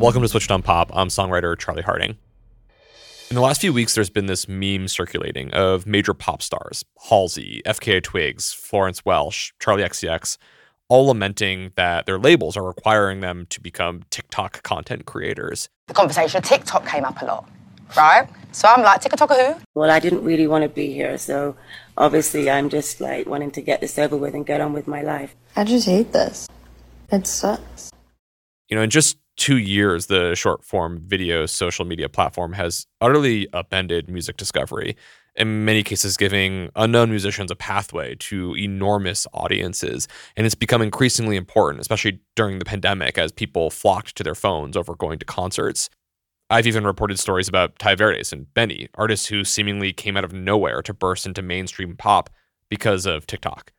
Welcome to Switched on Pop. I'm songwriter Charlie Harding. In the last few weeks, there's been this meme circulating of major pop stars Halsey, FKA Twigs, Florence Welch, Charli XCX, all lamenting that their labels are requiring them to become TikTok content creators. The conversation of TikTok came up a lot, right? So I'm like, TikTok who? Well, I didn't really want to be here, so obviously I'm just like wanting to get this over with and get on with my life. I just hate this. It sucks. You know, and just two years, the short form video social media platform has utterly upended music discovery, in many cases, giving unknown musicians a pathway to enormous audiences. And it's become increasingly important, especially during the pandemic, as people flocked to their phones over going to concerts. I've even reported stories about Tai Verdes and Benee, artists who seemingly came out of nowhere to burst into mainstream pop because of TikTok.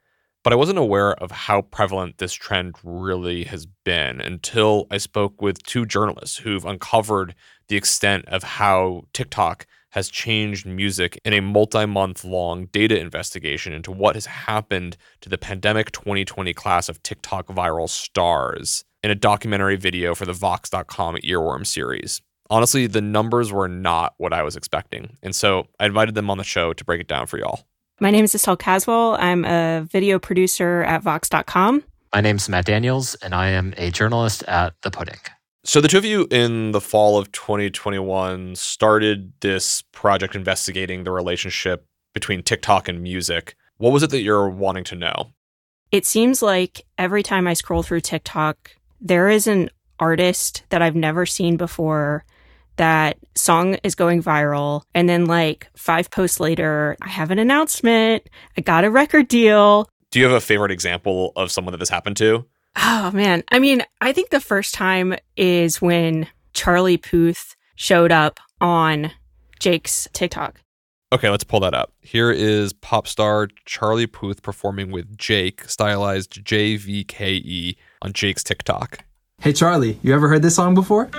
But I wasn't aware of how prevalent this trend really has been until I spoke with two journalists who've uncovered the extent of how TikTok has changed music in a multi month long data investigation into what has happened to the pandemic 2020 class of TikTok viral stars in a documentary video for the Vox.com earworm series. Honestly, the numbers were not what I was expecting. And so I invited them on the show to break it down for y'all. My name is Estelle Caswell. I'm a video producer at Vox.com. My name is Matt Daniels, and I am a journalist at The Pudding. So, the two of you in the fall of 2021 started this project investigating the relationship between TikTok and music. What was it that you're wanting to know? It seems like every time I scroll through TikTok, there is an artist that I've never seen before that song is going viral. And then, like, five posts later, I have an announcement. I got a record deal. Do you have a favorite example of someone that this happened to? Oh, man. I mean, I think the first time is when Charlie Puth showed up on Jake's TikTok. Okay, let's pull that up. Here is pop star Charlie Puth performing with Jake, stylized JVKE, on Jake's TikTok. Hey, Charlie, you ever heard this song before?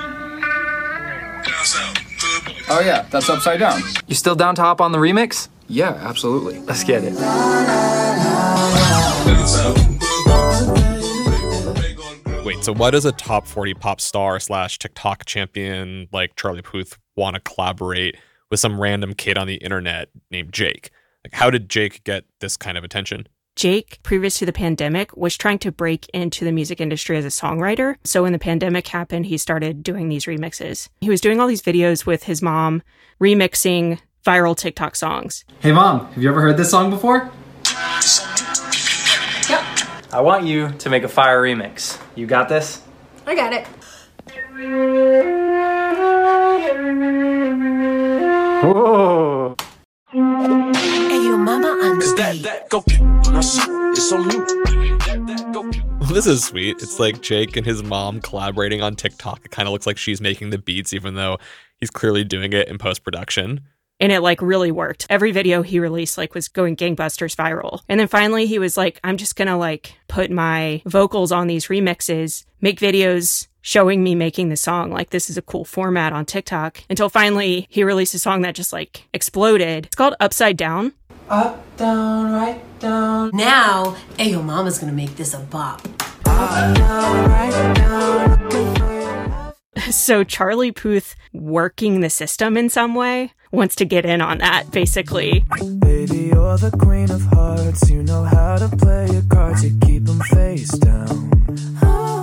Oh yeah, that's upside down. You still down to hop on the remix? Yeah, absolutely. Let's get it. Wait, so why does a top 40 pop star slash TikTok champion like Charlie Puth want to collaborate with some random kid on the internet named Jake? Like, how did Jake get this kind of attention? Jake, previous to the pandemic, was trying to break into the music industry as a songwriter. So when the pandemic happened, he started doing these remixes. He was doing all these videos with his mom, remixing viral TikTok songs. Hey, mom, have you ever heard this song before? Yep. I want you to make a fire remix. You got this? I got it. Whoa. Hey, your mama on This is sweet. It's like Jake and his mom collaborating on TikTok. It kind of looks like she's making the beats, even though he's clearly doing it in post production. And it like really worked. Every video he released like was going gangbusters viral. And then finally he was like, I'm just gonna like put my vocals on these remixes, make videos showing me making the song. Like this is a cool format on TikTok. Until finally he released a song that just like exploded. It's called Upside Down. Up, down, right, down. Now, Ayo Mama's gonna make this a bop. Up, down, right, down. So Charlie Puth working the system in some way wants to get in on that, basically. Baby, you're the queen of hearts. You know how to play your cards. You keep them face down. Up,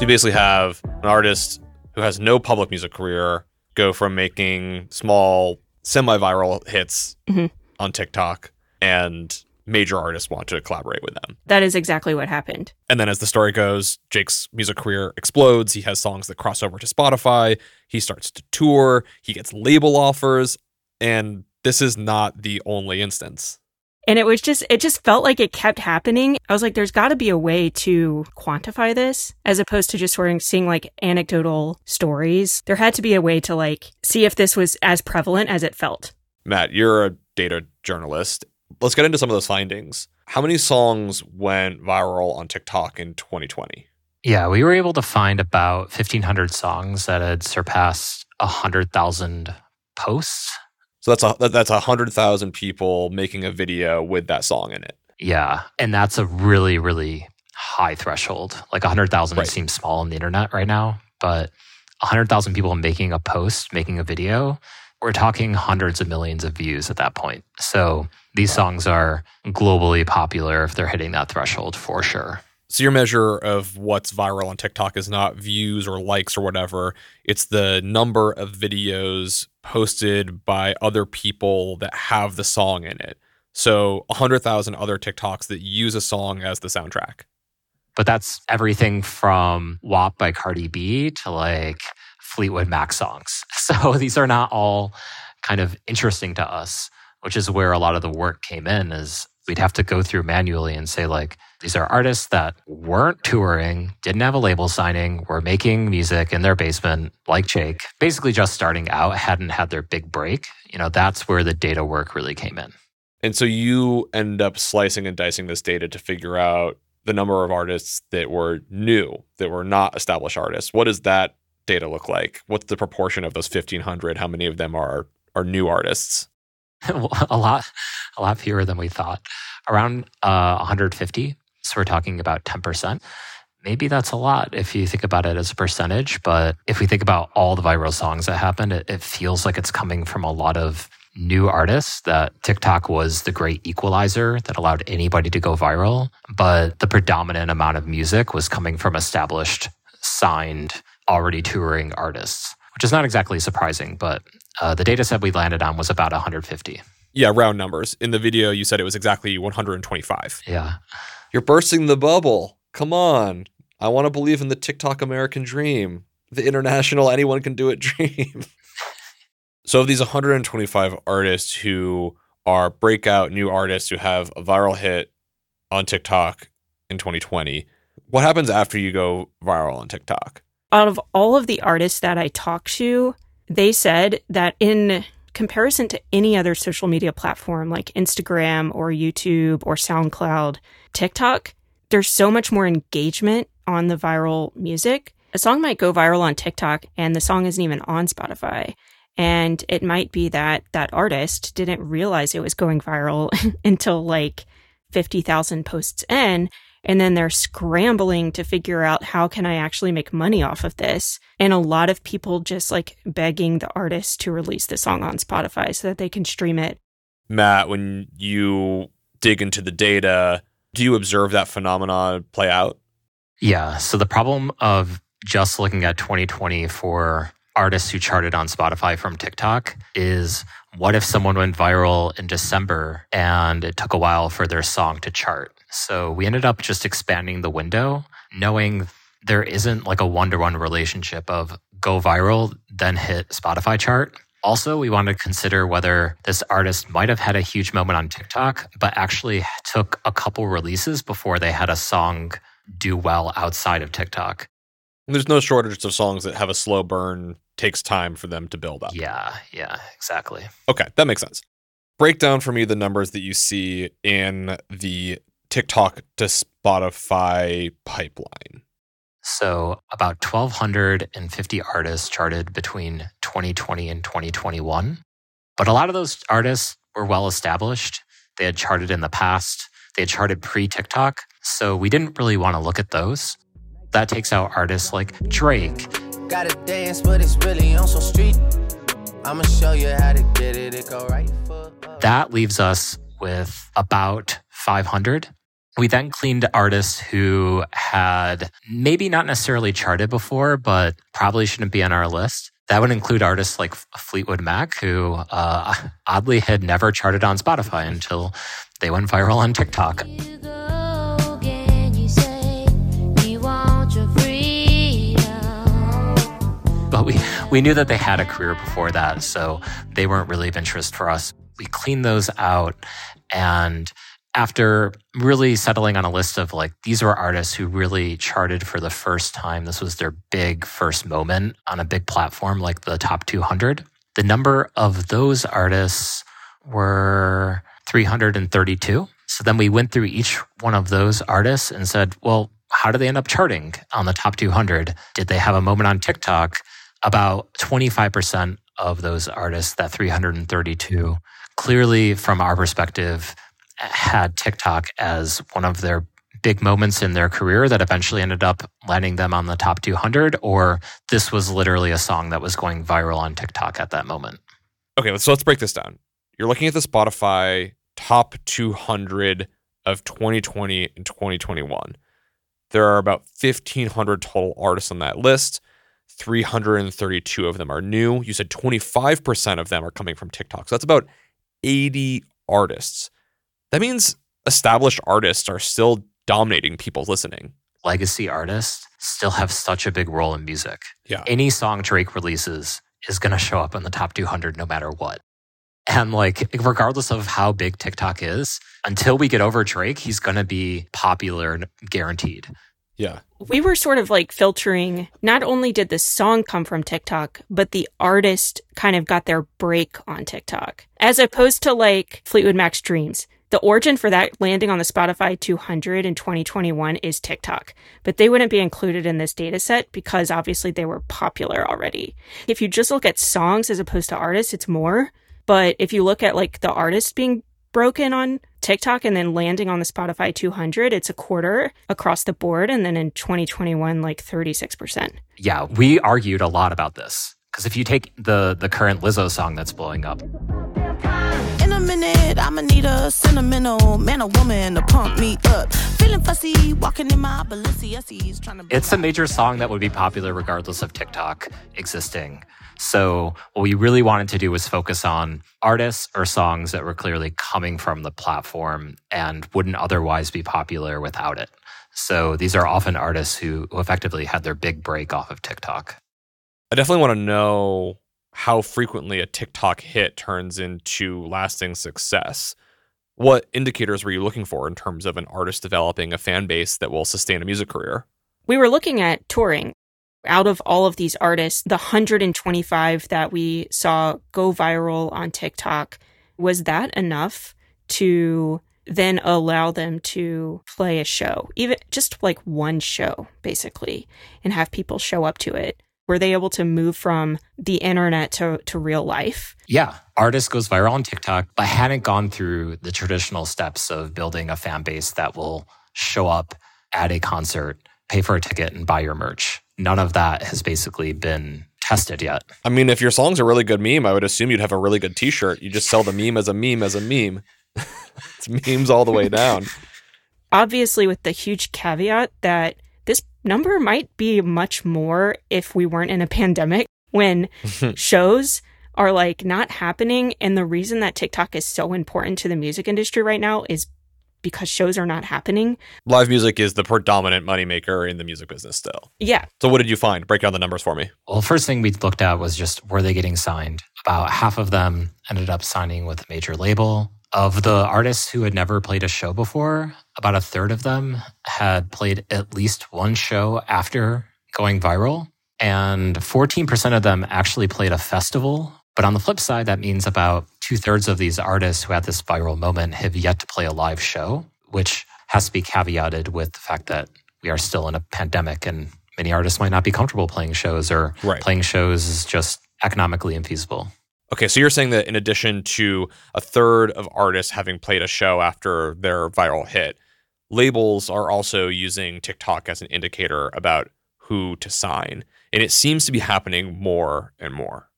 you basically have an artist who has no public music career go from making small semi-viral hits Mhm. on TikTok and major artists want to collaborate with them. That is exactly what happened. And then as the story goes, Jake's music career explodes. He has songs that cross over to Spotify. He starts to tour. He gets label offers. And this is not the only instance. And it was just, it just felt like it kept happening. I was like, there's got to be a way to quantify this as opposed to just sort of seeing like anecdotal stories. There had to be a way to like see if this was as prevalent as it felt. Matt, you're a data journalist. Let's get into some of those findings. How many songs went viral on TikTok in 2020? Yeah, we were able to find about 1,500 songs that had surpassed 100,000 posts. So that's a that's a hundred thousand people making a video with that song in it. Yeah. And that's a really, really high threshold. Like a 100,000 Right. seems small on the internet right now, but a 100,000 people making a post, making a video, we're talking hundreds of millions of views at that point. So these songs are globally popular if they're hitting that threshold for sure. So your measure of what's viral on TikTok is not views or likes or whatever. It's the number of videos posted by other people that have the song in it. So 100,000 other TikToks that use a song as the soundtrack. But that's everything from WAP by Cardi B to like Fleetwood Mac songs. So these are not all kind of interesting to us, which is where a lot of the work came in is we'd have to go through manually and say like these are artists that weren't touring, didn't have a label signing, were making music in their basement like Jake, basically just starting out, hadn't had their big break. You know, that's where the data work really came in. And so you end up slicing and dicing this data to figure out the number of artists that were new, that were not established artists. What does that data look like? What's the proportion of those 1500? How many of them are are new artists? a lot, a lot fewer than we thought. Around uh, 150. So we're talking about 10%. Maybe that's a lot if you think about it as a percentage. But if we think about all the viral songs that happened, it, it feels like it's coming from a lot of new artists that TikTok was the great equalizer that allowed anybody to go viral. But the predominant amount of music was coming from established, signed, already touring artists, which is not exactly surprising. But uh, the data set we landed on was about 150. Yeah, round numbers. In the video, you said it was exactly 125. Yeah. You're bursting the bubble. Come on. I want to believe in the TikTok American dream, the international anyone can do it dream. so, of these 125 artists who are breakout new artists who have a viral hit on TikTok in 2020, what happens after you go viral on TikTok? Out of all of the artists that I talked to, they said that in comparison to any other social media platform like Instagram or YouTube or SoundCloud, TikTok, there's so much more engagement on the viral music. A song might go viral on TikTok and the song isn't even on Spotify. And it might be that that artist didn't realize it was going viral until like 50,000 posts in. And then they're scrambling to figure out how can I actually make money off of this. And a lot of people just like begging the artist to release the song on Spotify so that they can stream it. Matt, when you dig into the data, do you observe that phenomenon play out? Yeah. So the problem of just looking at 2020 for artists who charted on Spotify from TikTok is what if someone went viral in December and it took a while for their song to chart? So we ended up just expanding the window, knowing there isn't like a one to one relationship of go viral, then hit Spotify chart. Also, we wanted to consider whether this artist might have had a huge moment on TikTok, but actually took a couple releases before they had a song do well outside of TikTok. There's no shortage of songs that have a slow burn, takes time for them to build up. Yeah, yeah, exactly. Okay, that makes sense. Break down for me the numbers that you see in the TikTok to Spotify pipeline. So, about 1,250 artists charted between 2020 and 2021. But a lot of those artists were well established. They had charted in the past, they had charted pre TikTok. So, we didn't really want to look at those. That takes out artists like Drake, Gotta dance, but it's really on some street. I'ma show you how to get it. It go right foot. That leaves us with about 500. We then cleaned artists who had maybe not necessarily charted before, but probably shouldn't be on our list. That would include artists like Fleetwood Mac, who uh, oddly had never charted on Spotify until they went viral on TikTok. But we, we knew that they had a career before that, so they weren't really of interest for us. We cleaned those out and after really settling on a list of like these were artists who really charted for the first time. This was their big first moment on a big platform like the top 200 the number of those artists were 332 so then we went through each one of those artists and said well how did they end up charting on the top 200 did they have a moment on tiktok about 25% of those artists that 332 clearly from our perspective had TikTok as one of their big moments in their career that eventually ended up landing them on the top 200, or this was literally a song that was going viral on TikTok at that moment? Okay, so let's break this down. You're looking at the Spotify top 200 of 2020 and 2021. There are about 1,500 total artists on that list. 332 of them are new. You said 25% of them are coming from TikTok. So that's about 80 artists that means established artists are still dominating people's listening. Legacy artists still have such a big role in music. Yeah. Any song Drake releases is going to show up in the top 200 no matter what. And like, regardless of how big TikTok is, until we get over Drake, he's going to be popular and guaranteed. Yeah. We were sort of like filtering, not only did the song come from TikTok, but the artist kind of got their break on TikTok, as opposed to like Fleetwood Mac's Dreams. The origin for that landing on the Spotify 200 in 2021 is TikTok, but they wouldn't be included in this data set because obviously they were popular already. If you just look at songs as opposed to artists, it's more. But if you look at like the artists being broken on TikTok and then landing on the Spotify 200, it's a quarter across the board. And then in 2021, like 36%. Yeah, we argued a lot about this. Because if you take the the current Lizzo song that's blowing up, in a minute, I'ma need a sentimental man or woman to pump me up. Feeling fussy, walking in my Balenciagas, trying to. It's a major song that would be popular regardless of TikTok existing. So what we really wanted to do was focus on artists or songs that were clearly coming from the platform and wouldn't otherwise be popular without it. So these are often artists who, who effectively had their big break off of TikTok. I definitely want to know how frequently a TikTok hit turns into lasting success. What indicators were you looking for in terms of an artist developing a fan base that will sustain a music career? We were looking at touring. Out of all of these artists, the 125 that we saw go viral on TikTok, was that enough to then allow them to play a show, even just like one show, basically, and have people show up to it? Were they able to move from the internet to, to real life? Yeah. Artist goes viral on TikTok, but hadn't gone through the traditional steps of building a fan base that will show up at a concert, pay for a ticket, and buy your merch. None of that has basically been tested yet. I mean, if your song's a really good meme, I would assume you'd have a really good t shirt. You just sell the meme as a meme as a meme. it's memes all the way down. Obviously, with the huge caveat that this number might be much more if we weren't in a pandemic when shows are like not happening. And the reason that TikTok is so important to the music industry right now is because shows are not happening. Live music is the predominant moneymaker in the music business still. Yeah. So what did you find? Break down the numbers for me. Well, first thing we looked at was just were they getting signed? About half of them ended up signing with a major label. Of the artists who had never played a show before, about a third of them had played at least one show after going viral. And 14% of them actually played a festival. But on the flip side, that means about two thirds of these artists who had this viral moment have yet to play a live show, which has to be caveated with the fact that we are still in a pandemic and many artists might not be comfortable playing shows or right. playing shows is just economically infeasible. Okay, so you're saying that in addition to a third of artists having played a show after their viral hit, labels are also using TikTok as an indicator about who to sign. And it seems to be happening more and more.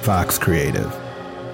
Vox Creative.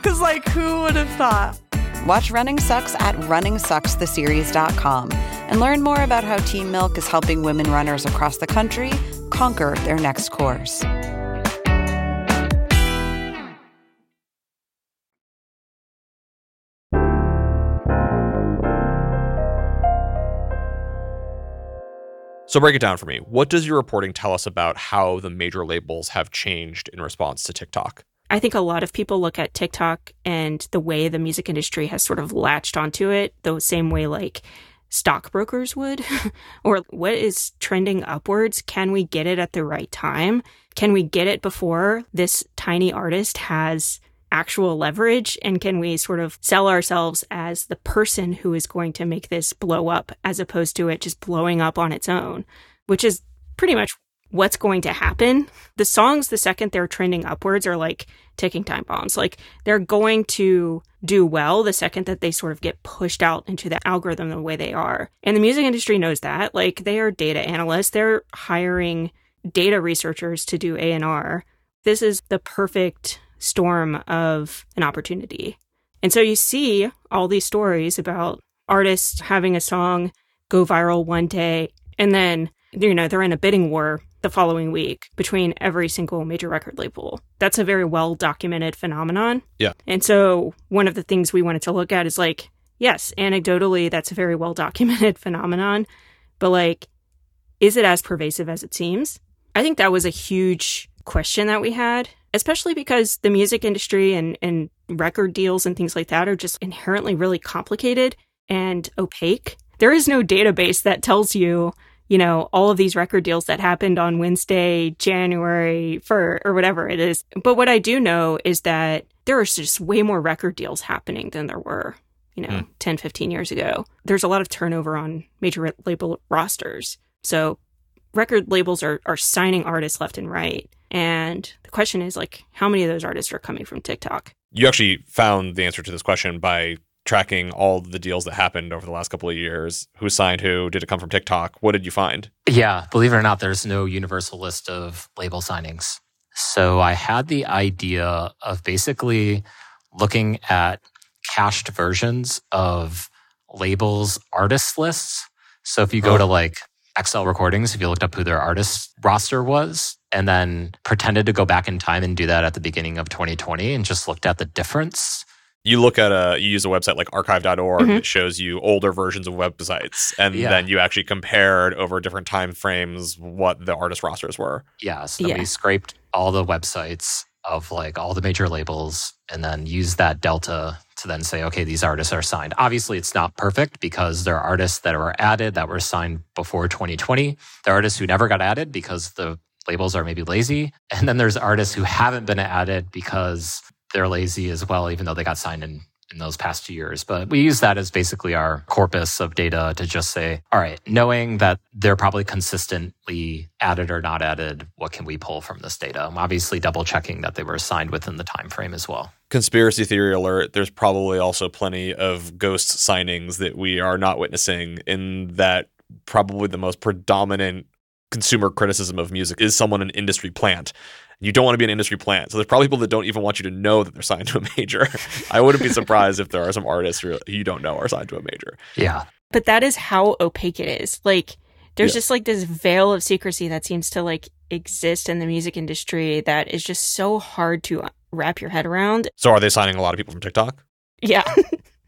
because, like, who would have thought? Watch Running Sucks at runningsuckstheseries.com and learn more about how Team Milk is helping women runners across the country conquer their next course. So break it down for me. What does your reporting tell us about how the major labels have changed in response to TikTok? I think a lot of people look at TikTok and the way the music industry has sort of latched onto it, the same way like stockbrokers would, or what is trending upwards? Can we get it at the right time? Can we get it before this tiny artist has actual leverage? And can we sort of sell ourselves as the person who is going to make this blow up as opposed to it just blowing up on its own, which is pretty much what's going to happen. The songs, the second they're trending upwards, are like ticking time bombs. Like they're going to do well the second that they sort of get pushed out into the algorithm the way they are. And the music industry knows that. Like they are data analysts, they're hiring data researchers to do A&R. This is the perfect storm of an opportunity. And so you see all these stories about artists having a song go viral one day and then you know they're in a bidding war the following week between every single major record label. That's a very well documented phenomenon. Yeah. And so one of the things we wanted to look at is like, yes, anecdotally, that's a very well documented phenomenon, but like, is it as pervasive as it seems? I think that was a huge question that we had, especially because the music industry and, and record deals and things like that are just inherently really complicated and opaque. There is no database that tells you you know, all of these record deals that happened on Wednesday, January for or whatever it is. But what I do know is that there are just way more record deals happening than there were, you know, mm. 10, 15 years ago. There's a lot of turnover on major label rosters. So record labels are are signing artists left and right. And the question is like how many of those artists are coming from TikTok? You actually found the answer to this question by tracking all the deals that happened over the last couple of years. Who signed who? Did it come from TikTok? What did you find? Yeah, believe it or not, there's no universal list of label signings. So I had the idea of basically looking at cached versions of labels' artist lists. So if you go oh. to like XL Recordings, if you looked up who their artist roster was, and then pretended to go back in time and do that at the beginning of 2020 and just looked at the difference you look at a you use a website like archive.org mm-hmm. that shows you older versions of websites and yeah. then you actually compared over different time frames what the artist rosters were yeah so yeah. we scraped all the websites of like all the major labels and then use that delta to then say okay these artists are signed obviously it's not perfect because there are artists that were added that were signed before 2020 there are artists who never got added because the labels are maybe lazy and then there's artists who haven't been added because they're lazy as well, even though they got signed in in those past two years. But we use that as basically our corpus of data to just say, all right, knowing that they're probably consistently added or not added, what can we pull from this data? I'm obviously double checking that they were signed within the time frame as well. Conspiracy theory alert, there's probably also plenty of ghost signings that we are not witnessing in that probably the most predominant consumer criticism of music is someone an industry plant you don't want to be an industry plant. So there's probably people that don't even want you to know that they're signed to a major. I wouldn't be surprised if there are some artists who you don't know are signed to a major. Yeah. But that is how opaque it is. Like there's yeah. just like this veil of secrecy that seems to like exist in the music industry that is just so hard to uh, wrap your head around. So are they signing a lot of people from TikTok? Yeah.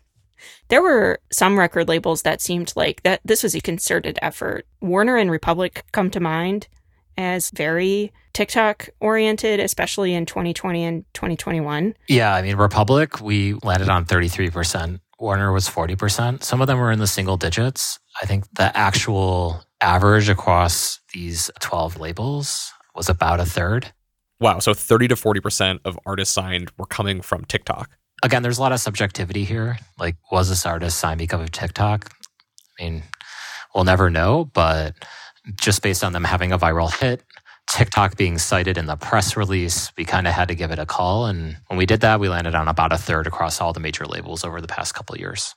there were some record labels that seemed like that this was a concerted effort. Warner and Republic come to mind as very TikTok oriented, especially in 2020 and 2021. Yeah, I mean, Republic, we landed on 33%. Warner was 40%. Some of them were in the single digits. I think the actual average across these 12 labels was about a third. Wow. So 30 to 40% of artists signed were coming from TikTok. Again, there's a lot of subjectivity here. Like, was this artist signed because of TikTok? I mean, we'll never know, but just based on them having a viral hit, TikTok being cited in the press release, we kind of had to give it a call. And when we did that, we landed on about a third across all the major labels over the past couple years.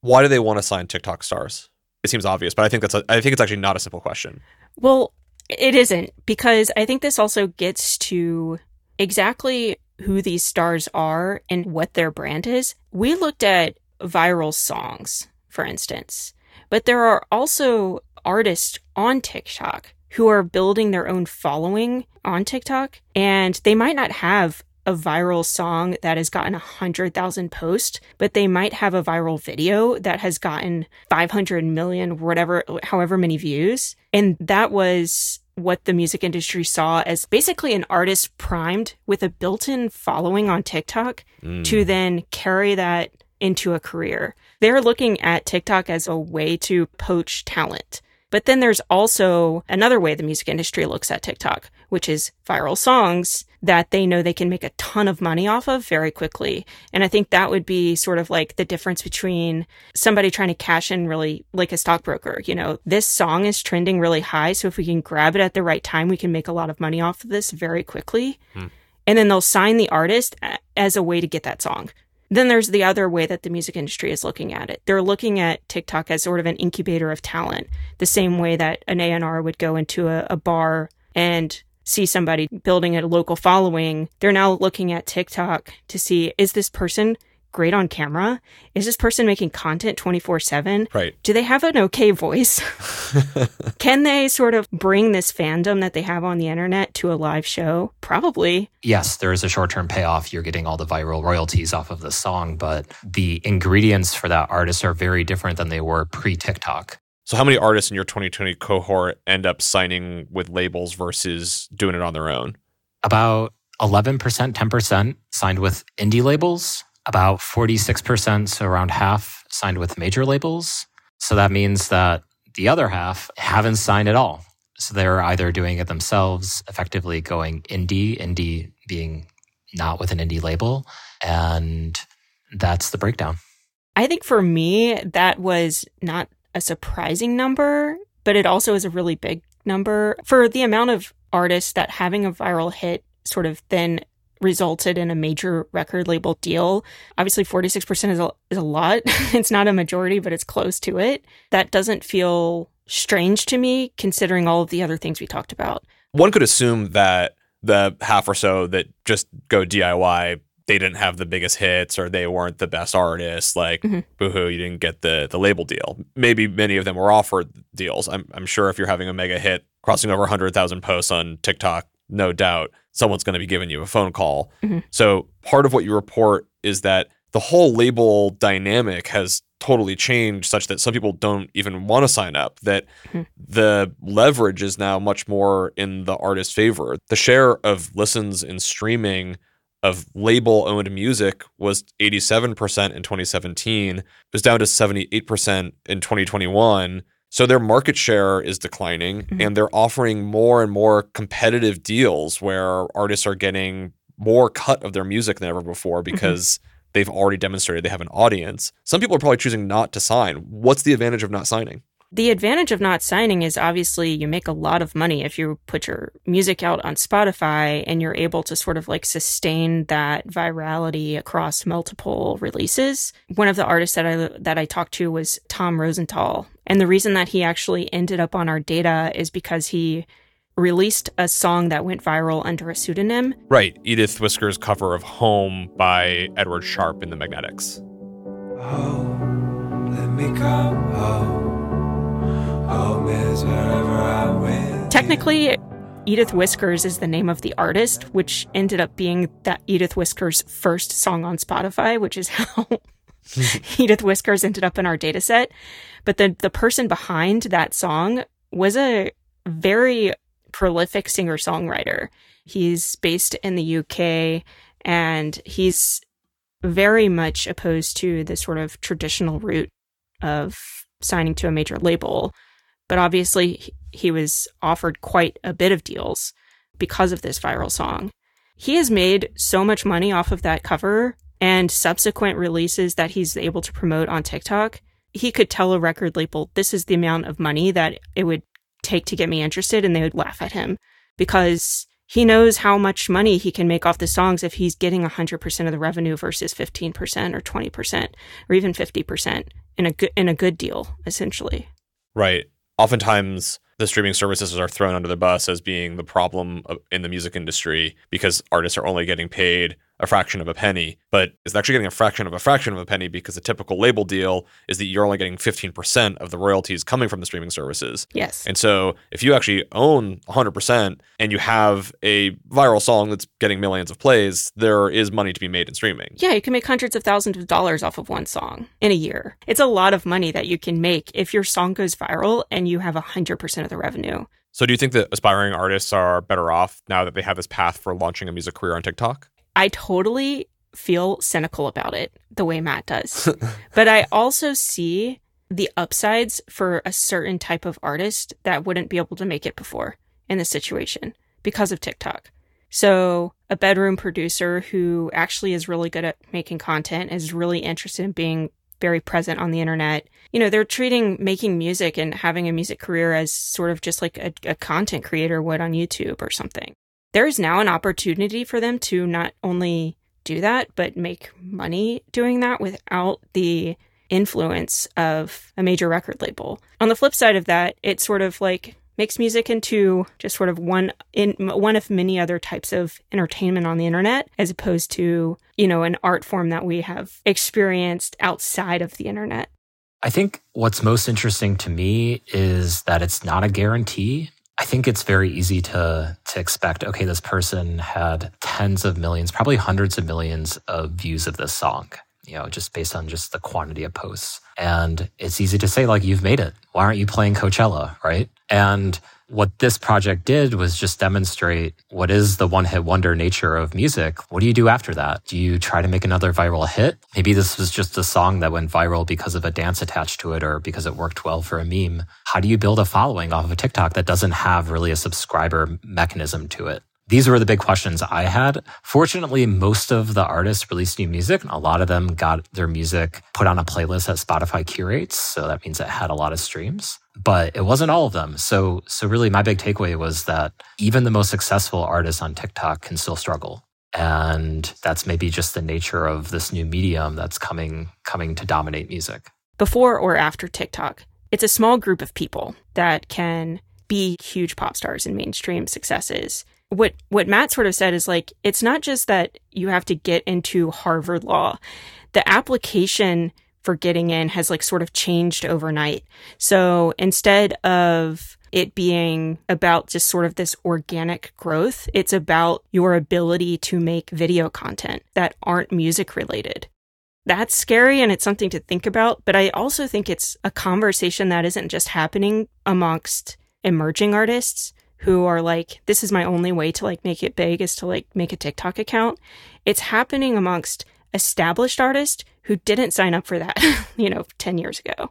Why do they want to sign TikTok stars? It seems obvious, but I think that's a, I think it's actually not a simple question. Well, it isn't because I think this also gets to exactly who these stars are and what their brand is. We looked at viral songs, for instance, but there are also artists on TikTok who are building their own following on TikTok, and they might not have a viral song that has gotten 100,000 posts, but they might have a viral video that has gotten 500 million, whatever, however many views. And that was what the music industry saw as basically an artist primed with a built in following on TikTok mm. to then carry that into a career. They're looking at TikTok as a way to poach talent. But then there's also another way the music industry looks at TikTok, which is viral songs that they know they can make a ton of money off of very quickly. And I think that would be sort of like the difference between somebody trying to cash in really like a stockbroker. You know, this song is trending really high. So if we can grab it at the right time, we can make a lot of money off of this very quickly. Hmm. And then they'll sign the artist as a way to get that song. Then there's the other way that the music industry is looking at it. They're looking at TikTok as sort of an incubator of talent, the same way that an A&R would go into a, a bar and see somebody building a local following. They're now looking at TikTok to see is this person great on camera? Is this person making content 24 7? Right. Do they have an okay voice? Can they sort of bring this fandom that they have on the internet to a live show? Probably. Yes, there is a short term payoff. You're getting all the viral royalties off of the song, but the ingredients for that artist are very different than they were pre TikTok. So, how many artists in your 2020 cohort end up signing with labels versus doing it on their own? About 11%, 10% signed with indie labels about 46%, so around half, signed with major labels. So that means that the other half haven't signed at all. So they're either doing it themselves, effectively going indie, indie being not with an indie label. And that's the breakdown. I think for me, that was not a surprising number, but it also is a really big number for the amount of artists that having a viral hit sort of then resulted in a major record label deal. Obviously, 46% is a, is a lot. it's not a majority, but it's close to it. That doesn't feel strange to me, considering all of the other things we talked about. One could assume that the half or so that just go DIY, they didn't have the biggest hits or they weren't the best artists. Like, mm-hmm. boohoo, you didn't get the, the label deal. Maybe many of them were offered deals. I'm, I'm sure if you're having a mega hit crossing over 100,000 posts on TikTok, no doubt someone's going to be giving you a phone call. Mm-hmm. So part of what you report is that the whole label dynamic has totally changed such that some people don't even want to sign up that mm-hmm. the leverage is now much more in the artist's favor the share of listens in streaming of label owned music was 87% in 2017 it was down to 78% in 2021 so their market share is declining mm-hmm. and they're offering more and more competitive deals where artists are getting more cut of their music than ever before mm-hmm. because mm-hmm. they've already demonstrated they have an audience. Some people are probably choosing not to sign. What's the advantage of not signing? The advantage of not signing is obviously you make a lot of money if you put your music out on Spotify and you're able to sort of like sustain that virality across multiple releases. One of the artists that I that I talked to was Tom Rosenthal, and the reason that he actually ended up on our data is because he released a song that went viral under a pseudonym. Right, Edith Whisker's cover of Home by Edward Sharpe in the Magnetics. Oh, let me come home. Technically, Edith Whiskers is the name of the artist, which ended up being that Edith Whiskers' first song on Spotify, which is how Edith Whiskers ended up in our data set. But the, the person behind that song was a very prolific singer songwriter. He's based in the UK and he's very much opposed to the sort of traditional route of signing to a major label. But obviously, he was offered quite a bit of deals because of this viral song. He has made so much money off of that cover and subsequent releases that he's able to promote on TikTok. He could tell a record label, this is the amount of money that it would take to get me interested, and they would laugh at him because he knows how much money he can make off the songs if he's getting 100% of the revenue versus 15% or 20% or even 50% in a good in a good deal essentially. Right. Oftentimes the streaming services are thrown under the bus as being the problem in the music industry because artists are only getting paid a fraction of a penny, but it's actually getting a fraction of a fraction of a penny because the typical label deal is that you're only getting 15% of the royalties coming from the streaming services. Yes. And so if you actually own 100% and you have a viral song that's getting millions of plays, there is money to be made in streaming. Yeah, you can make hundreds of thousands of dollars off of one song in a year. It's a lot of money that you can make if your song goes viral and you have 100% of the revenue. So do you think that aspiring artists are better off now that they have this path for launching a music career on TikTok? I totally feel cynical about it the way Matt does. but I also see the upsides for a certain type of artist that wouldn't be able to make it before in this situation because of TikTok. So, a bedroom producer who actually is really good at making content, is really interested in being very present on the internet. You know, they're treating making music and having a music career as sort of just like a, a content creator would on YouTube or something there is now an opportunity for them to not only do that, but make money doing that without the influence of a major record label. On the flip side of that, it sort of like makes music into just sort of one in one of many other types of entertainment on the internet as opposed to, you know, an art form that we have experienced outside of the internet. I think what's most interesting to me is that it's not a guarantee I think it's very easy to to expect, okay, this person had tens of millions, probably hundreds of millions of views of this song, you know, just based on just the quantity of posts. And it's easy to say, like, you've made it. Why aren't you playing Coachella? Right. And what this project did was just demonstrate what is the one hit wonder nature of music. What do you do after that? Do you try to make another viral hit? Maybe this was just a song that went viral because of a dance attached to it or because it worked well for a meme. How do you build a following off of a TikTok that doesn't have really a subscriber mechanism to it? These were the big questions I had. Fortunately, most of the artists released new music. A lot of them got their music put on a playlist that Spotify curates. So that means it had a lot of streams, but it wasn't all of them. So, so really my big takeaway was that even the most successful artists on TikTok can still struggle. And that's maybe just the nature of this new medium that's coming, coming to dominate music. Before or after TikTok, it's a small group of people that can be huge pop stars and mainstream successes what what Matt sort of said is like it's not just that you have to get into Harvard law. The application for getting in has like sort of changed overnight. So instead of it being about just sort of this organic growth, it's about your ability to make video content that aren't music related. That's scary and it's something to think about, but I also think it's a conversation that isn't just happening amongst emerging artists who are like, this is my only way to like make it big is to like make a TikTok account. It's happening amongst established artists who didn't sign up for that, you know, 10 years ago.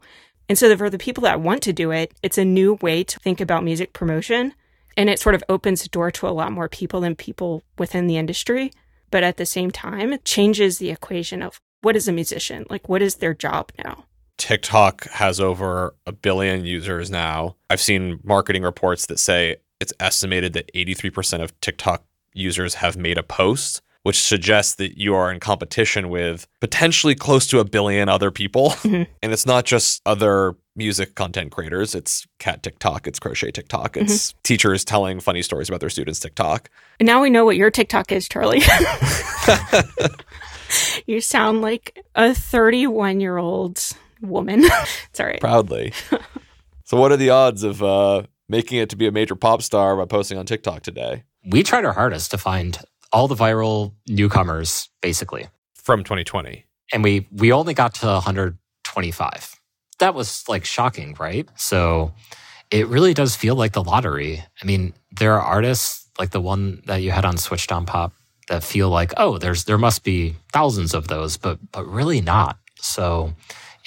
And so for the people that want to do it, it's a new way to think about music promotion. And it sort of opens the door to a lot more people than people within the industry. But at the same time, it changes the equation of what is a musician? Like, what is their job now? TikTok has over a billion users now. I've seen marketing reports that say it's estimated that 83% of TikTok users have made a post, which suggests that you are in competition with potentially close to a billion other people. Mm-hmm. And it's not just other music content creators, it's cat TikTok, it's crochet TikTok, it's mm-hmm. teachers telling funny stories about their students' TikTok. And now we know what your TikTok is, Charlie. you sound like a 31 year old woman. Sorry. Proudly. so, what are the odds of uh, making it to be a major pop star by posting on TikTok today. We tried our hardest to find all the viral newcomers, basically, from 2020. And we we only got to 125. That was like shocking, right? So it really does feel like the lottery. I mean, there are artists like the one that you had on Switched on Pop that feel like, oh, there's there must be thousands of those, but but really not. So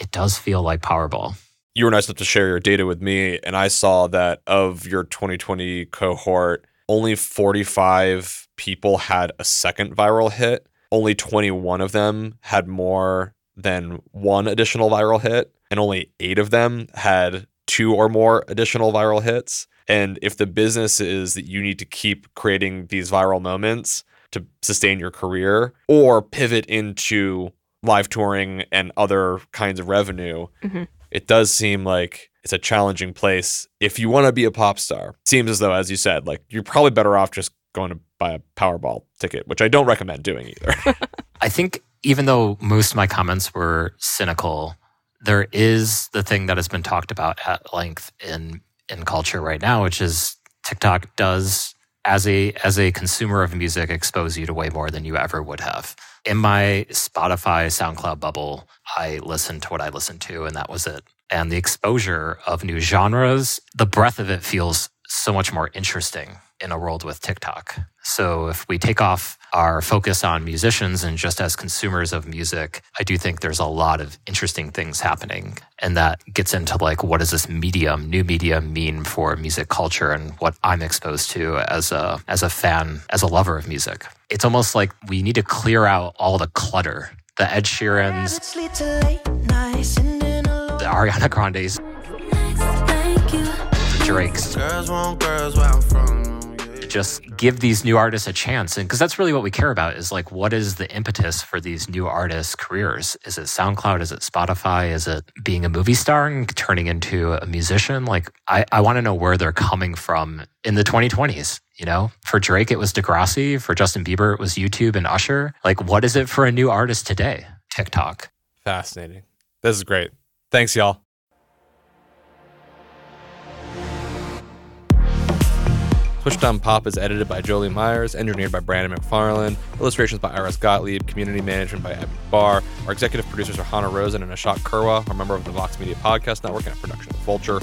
it does feel like Powerball. You were nice enough to share your data with me, and I saw that of your 2020 cohort, only 45 people had a second viral hit. Only 21 of them had more than one additional viral hit, and only eight of them had two or more additional viral hits. And if the business is that you need to keep creating these viral moments to sustain your career or pivot into live touring and other kinds of revenue, mm-hmm. It does seem like it's a challenging place if you want to be a pop star. Seems as though, as you said, like you're probably better off just going to buy a Powerball ticket, which I don't recommend doing either. I think even though most of my comments were cynical, there is the thing that has been talked about at length in in culture right now, which is TikTok does as a as a consumer of music expose you to way more than you ever would have. In my Spotify SoundCloud bubble, I listened to what I listened to and that was it. And the exposure of new genres, the breadth of it feels so much more interesting in a world with TikTok. So if we take off our focus on musicians and just as consumers of music, I do think there's a lot of interesting things happening. And that gets into like, what does this medium, new medium mean for music culture and what I'm exposed to as a, as a fan, as a lover of music. It's almost like we need to clear out all the clutter, the Ed Sheerans, the Ariana Grandes, the Drakes. Girls want girls where I'm from just give these new artists a chance. And because that's really what we care about is like what is the impetus for these new artists careers? Is it soundcloud? Is it spotify? Is it being a movie star and turning into a musician? Like i, I want to know where they're coming from in the 2020s you know? For drake it was degrassi. For justin bieber it was youtube and usher. Like what is it for a new artist today? Tiktok. Fascinating. This is great. Thanks y'all On Pop is edited by Jolie Myers, engineered by Brandon McFarland, illustrations by Iris Gottlieb, community management by Evan Barr. Our executive producers are Hannah Rosen and Ashok Kurwa, a member of the Vox Media Podcast Network and a production of Vulture.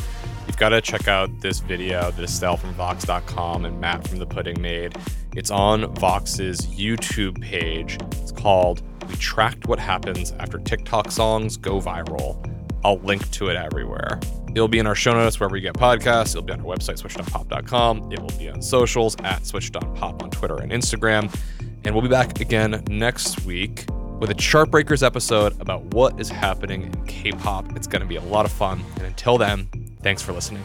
You've got to check out this video that Estelle from Vox.com and Matt from The Pudding made. It's on Vox's YouTube page. It's called We Tracked What Happens After TikTok Songs Go Viral. I'll link to it everywhere. It'll be in our show notes wherever you get podcasts. It'll be on our website, switchedonpop.com. It will be on socials at switchedonpop on Twitter and Instagram. And we'll be back again next week with a Chartbreakers episode about what is happening in K pop. It's going to be a lot of fun. And until then, thanks for listening.